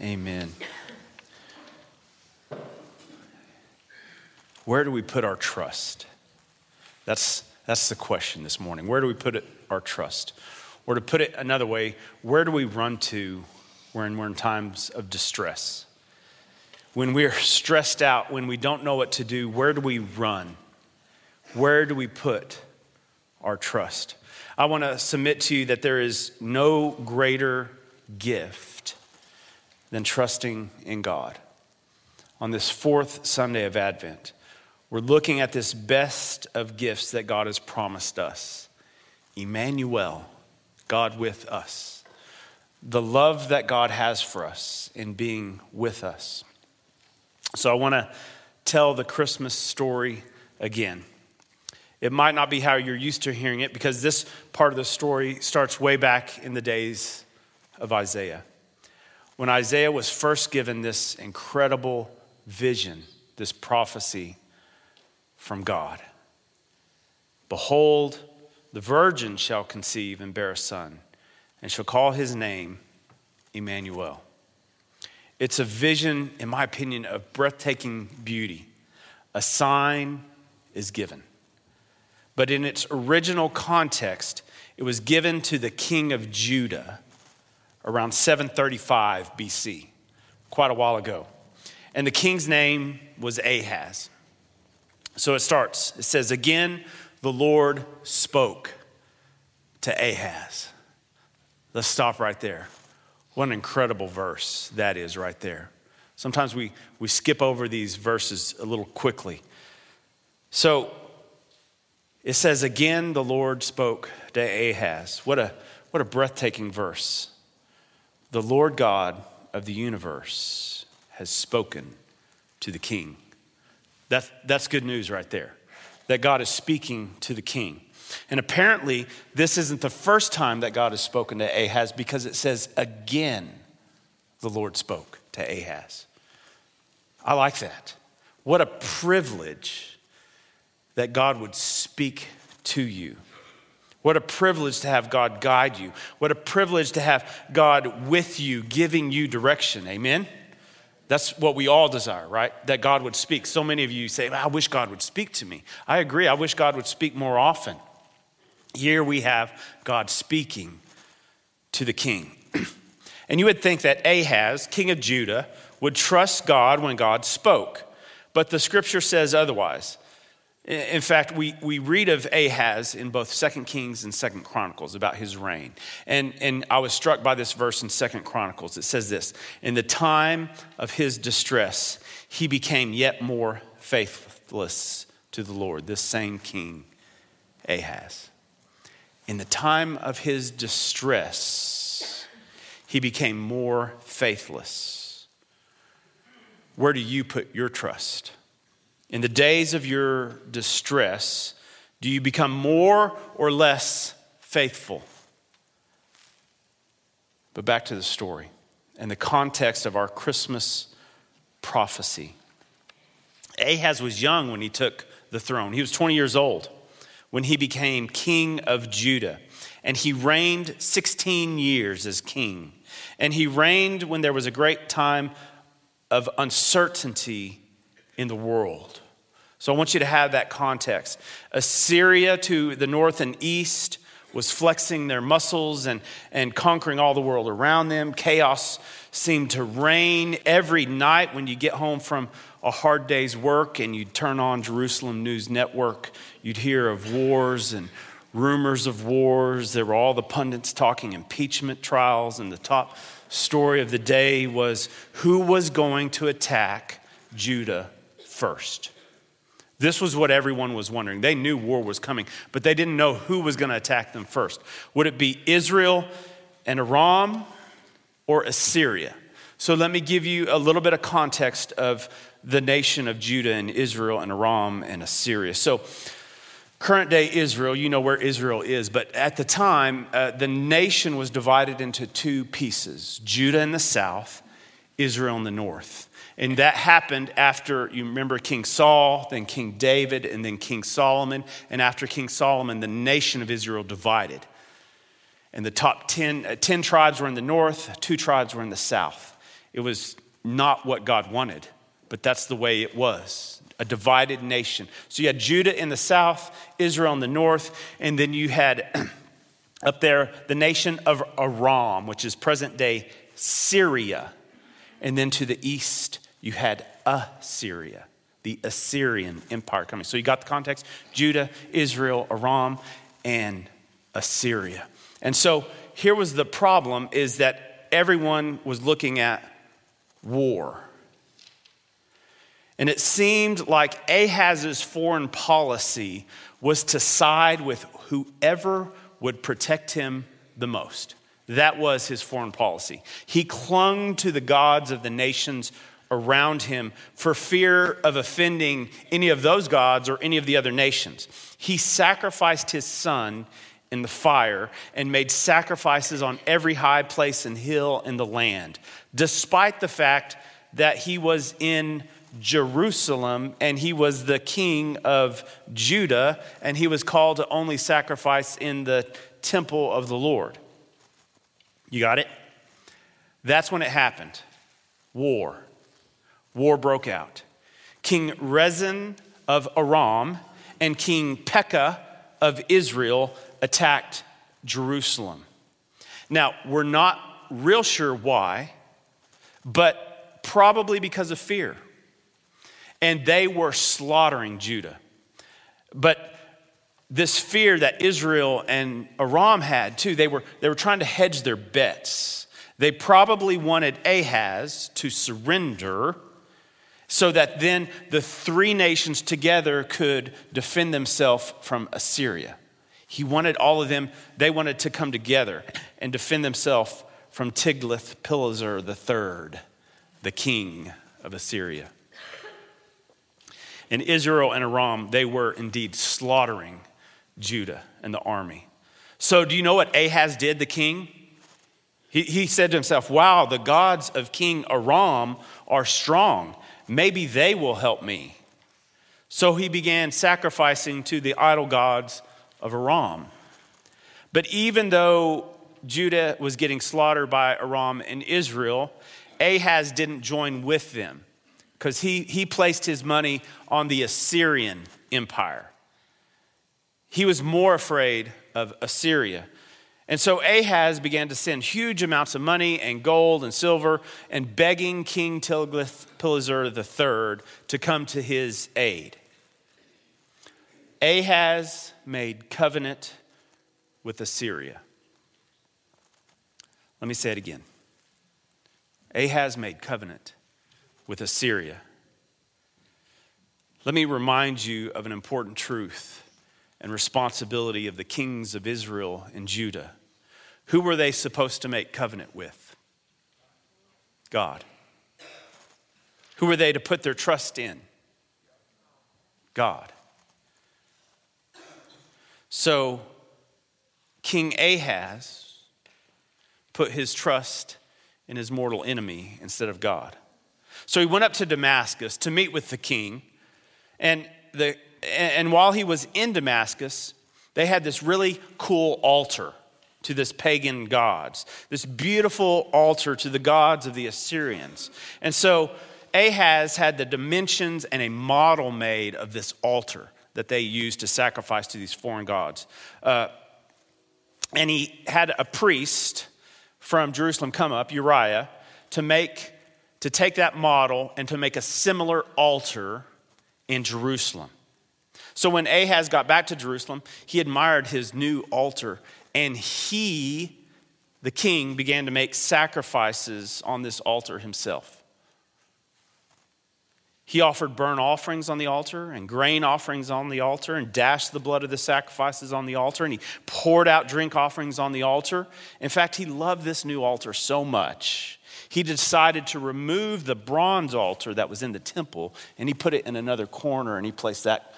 Amen. Where do we put our trust? That's, that's the question this morning. Where do we put it, our trust? Or to put it another way, where do we run to when we're in times of distress? When we're stressed out, when we don't know what to do, where do we run? Where do we put our trust? I want to submit to you that there is no greater gift than trusting in God. On this fourth Sunday of Advent, we're looking at this best of gifts that God has promised us Emmanuel, God with us. The love that God has for us in being with us. So I want to tell the Christmas story again. It might not be how you're used to hearing it because this part of the story starts way back in the days of Isaiah. When Isaiah was first given this incredible vision, this prophecy from God Behold, the virgin shall conceive and bear a son, and shall call his name Emmanuel. It's a vision, in my opinion, of breathtaking beauty. A sign is given. But in its original context, it was given to the king of Judah around 735 BC, quite a while ago. And the king's name was Ahaz. So it starts. It says, Again, the Lord spoke to Ahaz. Let's stop right there. What an incredible verse that is right there. Sometimes we, we skip over these verses a little quickly. So it says, Again, the Lord spoke to Ahaz. What a, what a breathtaking verse. The Lord God of the universe has spoken to the king. That, that's good news right there, that God is speaking to the king. And apparently, this isn't the first time that God has spoken to Ahaz because it says, again, the Lord spoke to Ahaz. I like that. What a privilege that God would speak to you. What a privilege to have God guide you. What a privilege to have God with you, giving you direction. Amen? That's what we all desire, right? That God would speak. So many of you say, I wish God would speak to me. I agree. I wish God would speak more often. Here we have God speaking to the king. and you would think that Ahaz, king of Judah, would trust God when God spoke. But the scripture says otherwise. In fact, we, we read of Ahaz in both Second Kings and Second Chronicles about his reign. And, and I was struck by this verse in Second Chronicles. It says this In the time of his distress, he became yet more faithless to the Lord, this same king, Ahaz. In the time of his distress, he became more faithless. Where do you put your trust? In the days of your distress, do you become more or less faithful? But back to the story and the context of our Christmas prophecy. Ahaz was young when he took the throne. He was 20 years old when he became king of Judah. And he reigned 16 years as king. And he reigned when there was a great time of uncertainty in the world. So I want you to have that context. Assyria to the north and east was flexing their muscles and, and conquering all the world around them. Chaos seemed to reign every night when you get home from a hard day's work and you'd turn on Jerusalem News Network. You'd hear of wars and rumors of wars. There were all the pundits talking impeachment trials, and the top story of the day was who was going to attack Judah first. This was what everyone was wondering. They knew war was coming, but they didn't know who was going to attack them first. Would it be Israel and Aram or Assyria? So let me give you a little bit of context of the nation of Judah and Israel and Aram and Assyria. So, current day Israel, you know where Israel is, but at the time, uh, the nation was divided into two pieces Judah in the south, Israel in the north. And that happened after, you remember King Saul, then King David, and then King Solomon. And after King Solomon, the nation of Israel divided. And the top 10, uh, 10 tribes were in the north, two tribes were in the south. It was not what God wanted, but that's the way it was a divided nation. So you had Judah in the south, Israel in the north, and then you had up there the nation of Aram, which is present day Syria. And then to the east, you had Assyria, the Assyrian Empire coming. So you got the context Judah, Israel, Aram, and Assyria. And so here was the problem is that everyone was looking at war. And it seemed like Ahaz's foreign policy was to side with whoever would protect him the most. That was his foreign policy. He clung to the gods of the nations around him for fear of offending any of those gods or any of the other nations. He sacrificed his son in the fire and made sacrifices on every high place and hill in the land, despite the fact that he was in Jerusalem and he was the king of Judah and he was called to only sacrifice in the temple of the Lord. You got it? That's when it happened. War. War broke out. King Rezin of Aram and King Pekah of Israel attacked Jerusalem. Now, we're not real sure why, but probably because of fear and they were slaughtering Judah. But this fear that Israel and Aram had too, they were, they were trying to hedge their bets. They probably wanted Ahaz to surrender so that then the three nations together could defend themselves from Assyria. He wanted all of them, they wanted to come together and defend themselves from Tiglath-Pileser III, the king of Assyria. In Israel and Aram, they were indeed slaughtering Judah and the army. So, do you know what Ahaz did, the king? He, he said to himself, Wow, the gods of King Aram are strong. Maybe they will help me. So he began sacrificing to the idol gods of Aram. But even though Judah was getting slaughtered by Aram and Israel, Ahaz didn't join with them because he, he placed his money on the Assyrian Empire. He was more afraid of Assyria. And so Ahaz began to send huge amounts of money and gold and silver and begging King Tiglath-Pileser III to come to his aid. Ahaz made covenant with Assyria. Let me say it again. Ahaz made covenant with Assyria. Let me remind you of an important truth and responsibility of the kings of Israel and Judah. Who were they supposed to make covenant with? God. Who were they to put their trust in? God. So, King Ahaz put his trust in his mortal enemy instead of God. So he went up to Damascus to meet with the king. And, the, and while he was in Damascus, they had this really cool altar to this pagan gods, this beautiful altar to the gods of the Assyrians. And so Ahaz had the dimensions and a model made of this altar that they used to sacrifice to these foreign gods. Uh, and he had a priest from Jerusalem come up, Uriah, to make to take that model and to make a similar altar in Jerusalem. So when Ahaz got back to Jerusalem, he admired his new altar, and he, the king, began to make sacrifices on this altar himself. He offered burnt offerings on the altar and grain offerings on the altar and dashed the blood of the sacrifices on the altar and he poured out drink offerings on the altar. In fact, he loved this new altar so much he decided to remove the bronze altar that was in the temple and he put it in another corner and he placed that,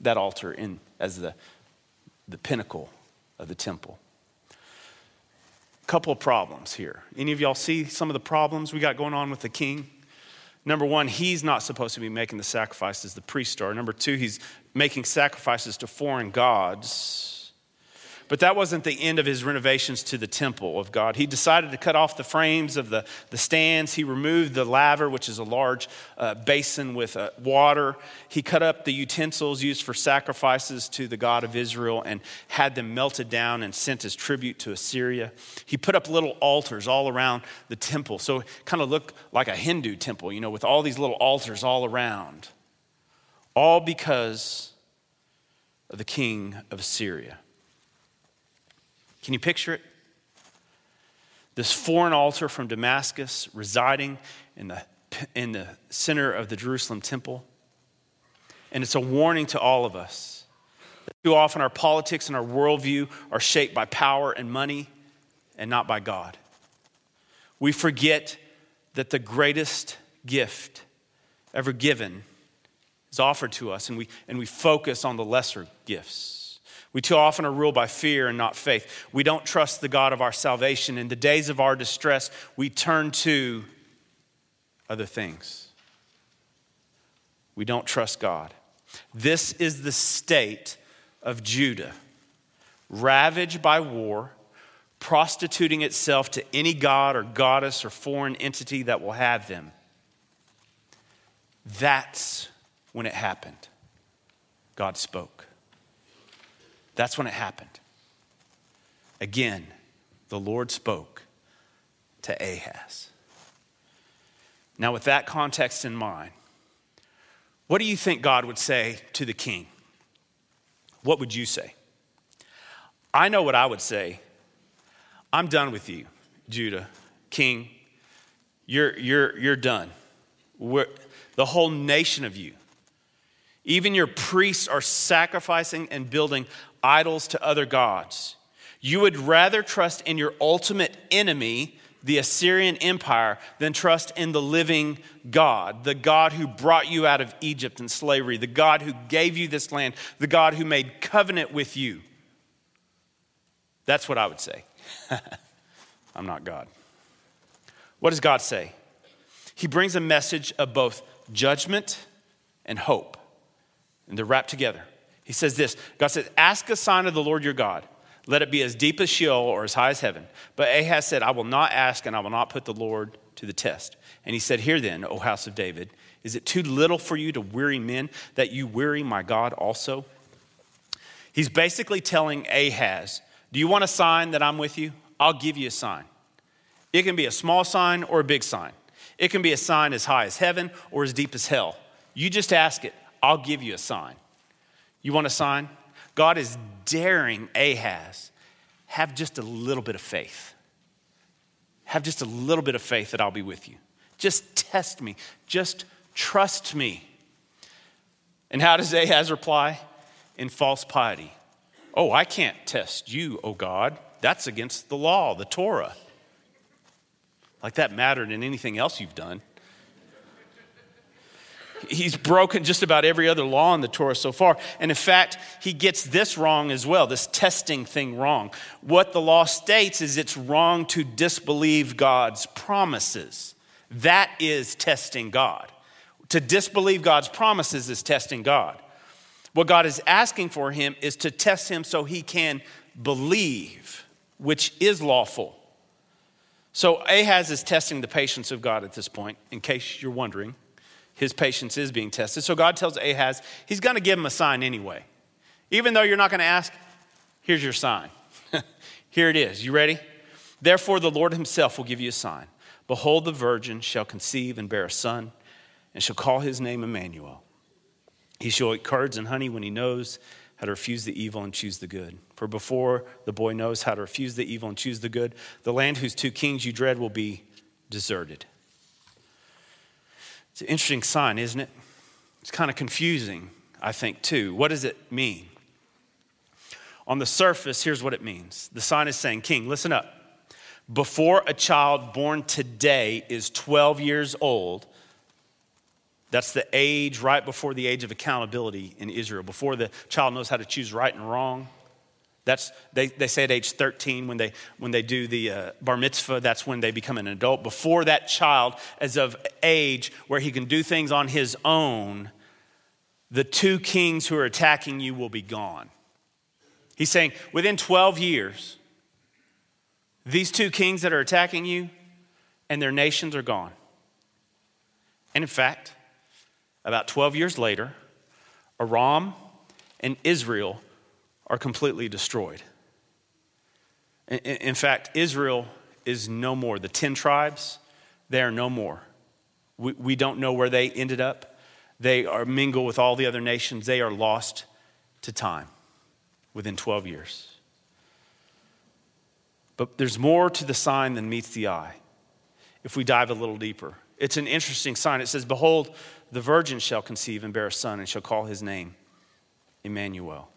that altar in as the, the pinnacle of the temple. Couple of problems here. Any of y'all see some of the problems we got going on with the king? Number one, he's not supposed to be making the sacrifices, the priests are. Number two, he's making sacrifices to foreign gods. But that wasn't the end of his renovations to the temple of God. He decided to cut off the frames of the, the stands. He removed the laver, which is a large uh, basin with uh, water. He cut up the utensils used for sacrifices to the God of Israel and had them melted down and sent as tribute to Assyria. He put up little altars all around the temple. So it kind of looked like a Hindu temple, you know, with all these little altars all around. All because of the king of Assyria. Can you picture it? This foreign altar from Damascus residing in the, in the center of the Jerusalem temple. And it's a warning to all of us. Too often, our politics and our worldview are shaped by power and money and not by God. We forget that the greatest gift ever given is offered to us, and we, and we focus on the lesser gifts. We too often are ruled by fear and not faith. We don't trust the God of our salvation. In the days of our distress, we turn to other things. We don't trust God. This is the state of Judah, ravaged by war, prostituting itself to any god or goddess or foreign entity that will have them. That's when it happened. God spoke. That's when it happened. Again, the Lord spoke to Ahaz. Now, with that context in mind, what do you think God would say to the king? What would you say? I know what I would say. I'm done with you, Judah, king. You're, you're, you're done. We're, the whole nation of you. Even your priests are sacrificing and building idols to other gods. You would rather trust in your ultimate enemy, the Assyrian Empire, than trust in the living God, the God who brought you out of Egypt and slavery, the God who gave you this land, the God who made covenant with you. That's what I would say. I'm not God. What does God say? He brings a message of both judgment and hope, and they're wrapped together. He says this God says, Ask a sign of the Lord your God. Let it be as deep as Sheol or as high as heaven. But Ahaz said, I will not ask and I will not put the Lord to the test. And he said, Here then, O house of David, is it too little for you to weary men that you weary my God also? He's basically telling Ahaz, Do you want a sign that I'm with you? I'll give you a sign. It can be a small sign or a big sign. It can be a sign as high as heaven or as deep as hell. You just ask it, I'll give you a sign. You want a sign? God is daring Ahaz, have just a little bit of faith. Have just a little bit of faith that I'll be with you. Just test me. Just trust me. And how does Ahaz reply? In false piety. Oh, I can't test you, oh God. That's against the law, the Torah. Like that mattered in anything else you've done he's broken just about every other law in the Torah so far. And in fact, he gets this wrong as well, this testing thing wrong. What the law states is it's wrong to disbelieve God's promises. That is testing God. To disbelieve God's promises is testing God. What God is asking for him is to test him so he can believe, which is lawful. So Ahaz is testing the patience of God at this point, in case you're wondering his patience is being tested. So God tells Ahaz he's going to give him a sign anyway. Even though you're not going to ask, here's your sign. Here it is. You ready? Therefore, the Lord himself will give you a sign. Behold, the virgin shall conceive and bear a son, and shall call his name Emmanuel. He shall eat curds and honey when he knows how to refuse the evil and choose the good. For before the boy knows how to refuse the evil and choose the good, the land whose two kings you dread will be deserted. It's an interesting sign, isn't it? It's kind of confusing, I think, too. What does it mean? On the surface, here's what it means the sign is saying, King, listen up. Before a child born today is 12 years old, that's the age right before the age of accountability in Israel, before the child knows how to choose right and wrong. That's, they, they say at age 13 when they, when they do the uh, bar mitzvah, that's when they become an adult. Before that child is of age where he can do things on his own, the two kings who are attacking you will be gone. He's saying within 12 years, these two kings that are attacking you and their nations are gone. And in fact, about 12 years later, Aram and Israel are completely destroyed. In fact, Israel is no more. The 10 tribes, they are no more. We, we don't know where they ended up. They are mingle with all the other nations. They are lost to time within 12 years. But there's more to the sign than meets the eye if we dive a little deeper. It's an interesting sign. It says, Behold, the virgin shall conceive and bear a son, and shall call his name Emmanuel.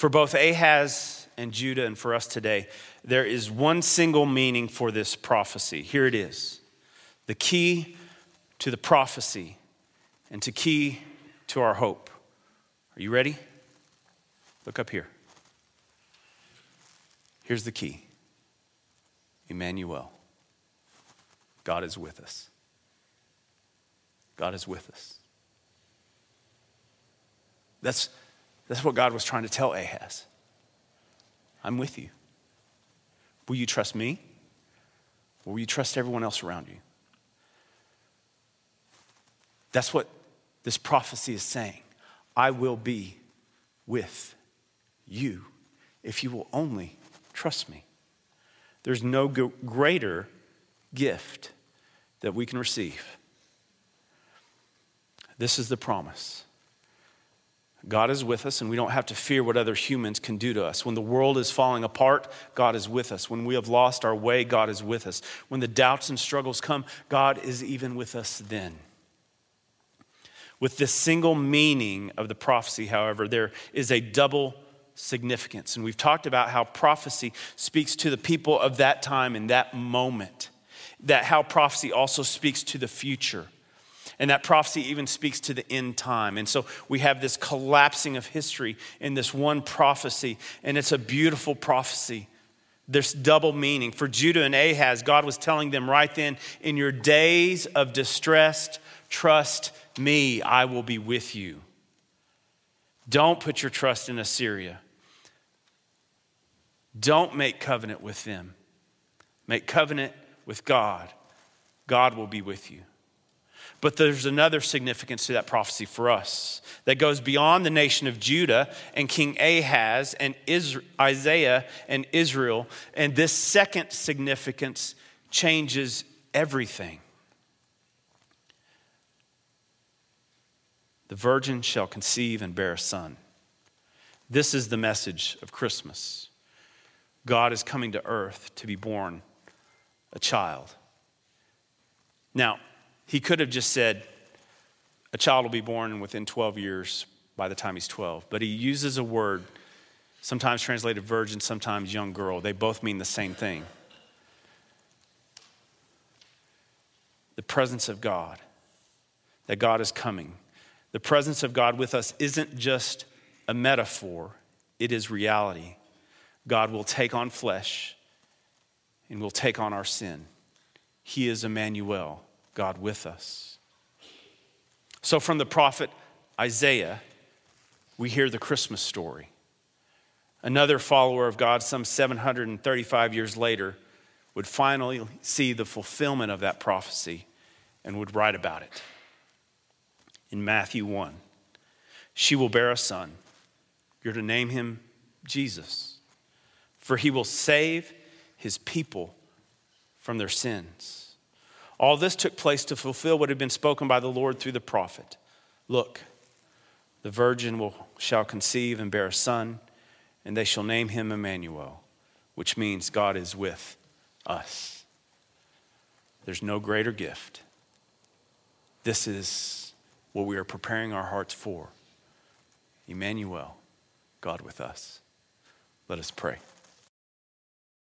For both Ahaz and Judah, and for us today, there is one single meaning for this prophecy. Here it is the key to the prophecy and to key to our hope. Are you ready? Look up here. Here's the key Emmanuel. God is with us. God is with us. That's, that's what God was trying to tell Ahaz. I'm with you. Will you trust me? Or will you trust everyone else around you? That's what this prophecy is saying. I will be with you if you will only trust me. There's no greater gift that we can receive. This is the promise. God is with us, and we don't have to fear what other humans can do to us. When the world is falling apart, God is with us. When we have lost our way, God is with us. When the doubts and struggles come, God is even with us then. With this single meaning of the prophecy, however, there is a double significance. And we've talked about how prophecy speaks to the people of that time and that moment, that how prophecy also speaks to the future. And that prophecy even speaks to the end time. And so we have this collapsing of history in this one prophecy, and it's a beautiful prophecy. There's double meaning. For Judah and Ahaz, God was telling them right then, in your days of distress, trust me, I will be with you. Don't put your trust in Assyria. Don't make covenant with them. Make covenant with God. God will be with you. But there's another significance to that prophecy for us that goes beyond the nation of Judah and King Ahaz and Isaiah and Israel. And this second significance changes everything. The virgin shall conceive and bear a son. This is the message of Christmas. God is coming to earth to be born a child. Now, he could have just said, a child will be born within 12 years by the time he's 12. But he uses a word, sometimes translated virgin, sometimes young girl. They both mean the same thing. The presence of God, that God is coming. The presence of God with us isn't just a metaphor, it is reality. God will take on flesh and will take on our sin. He is Emmanuel. God with us. So, from the prophet Isaiah, we hear the Christmas story. Another follower of God, some 735 years later, would finally see the fulfillment of that prophecy and would write about it. In Matthew 1, she will bear a son. You're to name him Jesus, for he will save his people from their sins. All this took place to fulfill what had been spoken by the Lord through the prophet. Look, the virgin will, shall conceive and bear a son, and they shall name him Emmanuel, which means God is with us. There's no greater gift. This is what we are preparing our hearts for. Emmanuel, God with us. Let us pray.